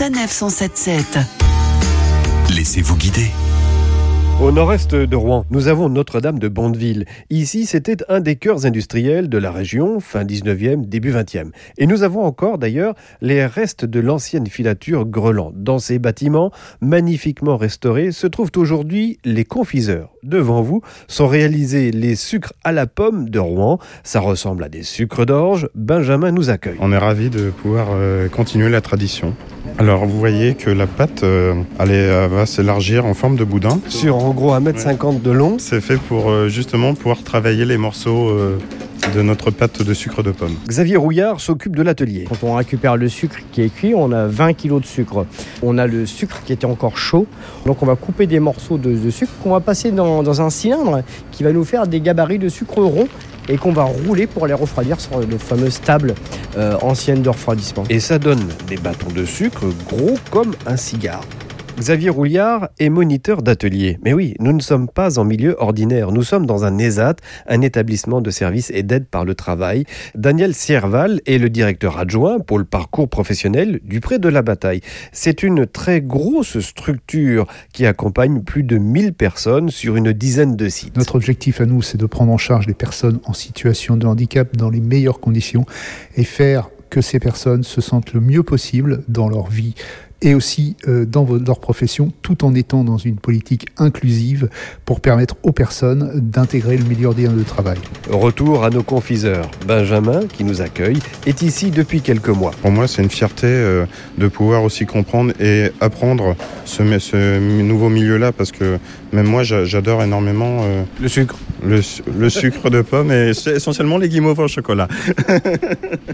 Sanef 177. Laissez-vous guider. Au nord-est de Rouen, nous avons Notre-Dame de Bondeville. Ici, c'était un des cœurs industriels de la région, fin 19e, début 20e. Et nous avons encore d'ailleurs les restes de l'ancienne filature Greland. Dans ces bâtiments, magnifiquement restaurés, se trouvent aujourd'hui les confiseurs. Devant vous sont réalisés les sucres à la pomme de Rouen. Ça ressemble à des sucres d'orge. Benjamin nous accueille. On est ravis de pouvoir euh, continuer la tradition. Alors vous voyez que la pâte euh, elle est, euh, va s'élargir en forme de boudin. Sur en gros 1m50 de long. C'est fait pour euh, justement pouvoir travailler les morceaux euh, de notre pâte de sucre de pomme. Xavier Rouillard s'occupe de l'atelier. Quand on récupère le sucre qui est cuit, on a 20 kg de sucre. On a le sucre qui était encore chaud. Donc on va couper des morceaux de, de sucre qu'on va passer dans, dans un cylindre qui va nous faire des gabarits de sucre rond et qu'on va rouler pour les refroidir sur les fameuses tables euh, anciennes de refroidissement. Et ça donne des bâtons de sucre gros comme un cigare. Xavier Rouillard est moniteur d'atelier. Mais oui, nous ne sommes pas en milieu ordinaire. Nous sommes dans un ESAT, un établissement de services et d'aide par le travail. Daniel Sierval est le directeur adjoint pour le parcours professionnel du Pré de la Bataille. C'est une très grosse structure qui accompagne plus de 1000 personnes sur une dizaine de sites. Notre objectif à nous, c'est de prendre en charge les personnes en situation de handicap dans les meilleures conditions et faire que ces personnes se sentent le mieux possible dans leur vie et aussi euh, dans leur profession, tout en étant dans une politique inclusive pour permettre aux personnes d'intégrer le milieu ordinaire de travail. Retour à nos confiseurs. Benjamin, qui nous accueille, est ici depuis quelques mois. Pour moi, c'est une fierté euh, de pouvoir aussi comprendre et apprendre ce, nouveau milieu-là parce que même moi, j'a- j'adore énormément euh, Le sucre. le, su- le sucre de pomme et essentiellement les guimauves au chocolat.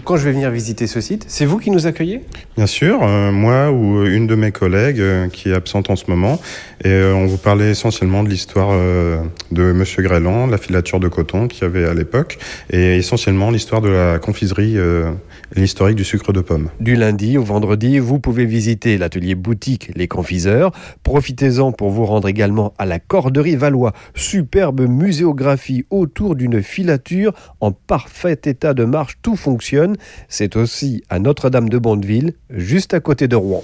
Quand je vais venir visiter ce site, c'est vous qui nous accueillez? Bien sûr, euh, moi ou une de mes collègues euh, qui est absente en ce moment, et euh, on vous parlait essentiellement de l'histoire euh, de Monsieur Gréland, la filature de coton qu'il y avait à l'époque, et essentiellement l'histoire de la confiserie, l'historique du sucre de pomme. Du lundi au vendredi, vous pouvez visiter l'atelier boutique Les Confiseurs. Profitez-en pour vous rendre également à la Corderie Valois, superbe muséographie autour d'une filature en parfait état de marche. Tout fonctionne. C'est aussi à Notre-Dame de Bondeville, juste à côté de Rouen.